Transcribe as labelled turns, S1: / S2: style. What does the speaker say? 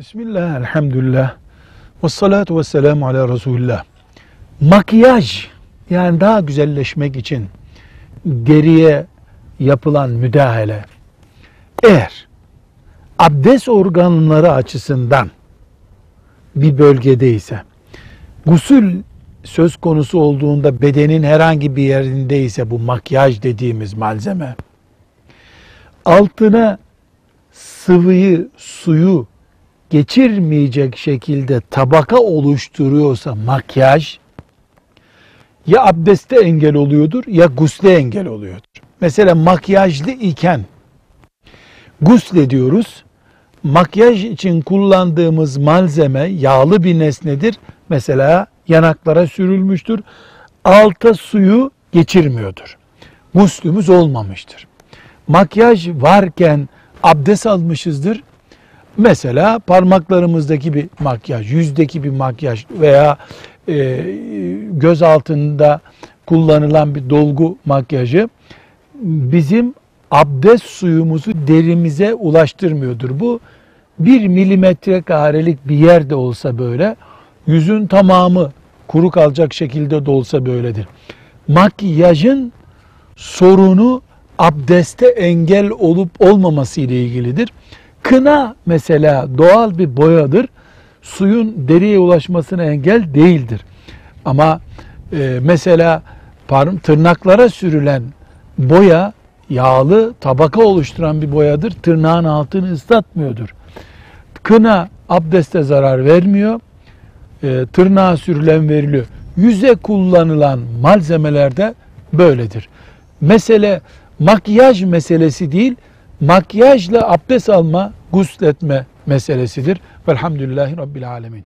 S1: Bismillah, elhamdülillah. Ve salatu ve selamu ala Resulullah. Makyaj, yani daha güzelleşmek için deriye yapılan müdahale, eğer abdest organları açısından bir bölgedeyse, gusül söz konusu olduğunda bedenin herhangi bir yerindeyse bu makyaj dediğimiz malzeme, altına sıvıyı, suyu geçirmeyecek şekilde tabaka oluşturuyorsa makyaj ya abdeste engel oluyordur ya gusle engel oluyordur. Mesela makyajlı iken gusle diyoruz. Makyaj için kullandığımız malzeme yağlı bir nesnedir. Mesela yanaklara sürülmüştür. Alta suyu geçirmiyordur. Guslümüz olmamıştır. Makyaj varken abdest almışızdır. Mesela parmaklarımızdaki bir makyaj, yüzdeki bir makyaj veya e, göz altında kullanılan bir dolgu makyajı bizim abdest suyumuzu derimize ulaştırmıyordur. Bu bir milimetre karelik bir yerde olsa böyle, yüzün tamamı kuru kalacak şekilde de olsa böyledir. Makyajın sorunu abdeste engel olup olmaması ile ilgilidir. Kına mesela doğal bir boyadır. Suyun deriye ulaşmasına engel değildir. Ama e, mesela parm tırnaklara sürülen boya yağlı tabaka oluşturan bir boyadır. Tırnağın altını ıslatmıyordur. Kına abdeste zarar vermiyor. E, tırnağa sürülen veriliyor. Yüze kullanılan malzemelerde böyledir. Mesele makyaj meselesi değil, makyajla abdest alma, gusletme meselesidir. Velhamdülillahi Rabbil Alemin.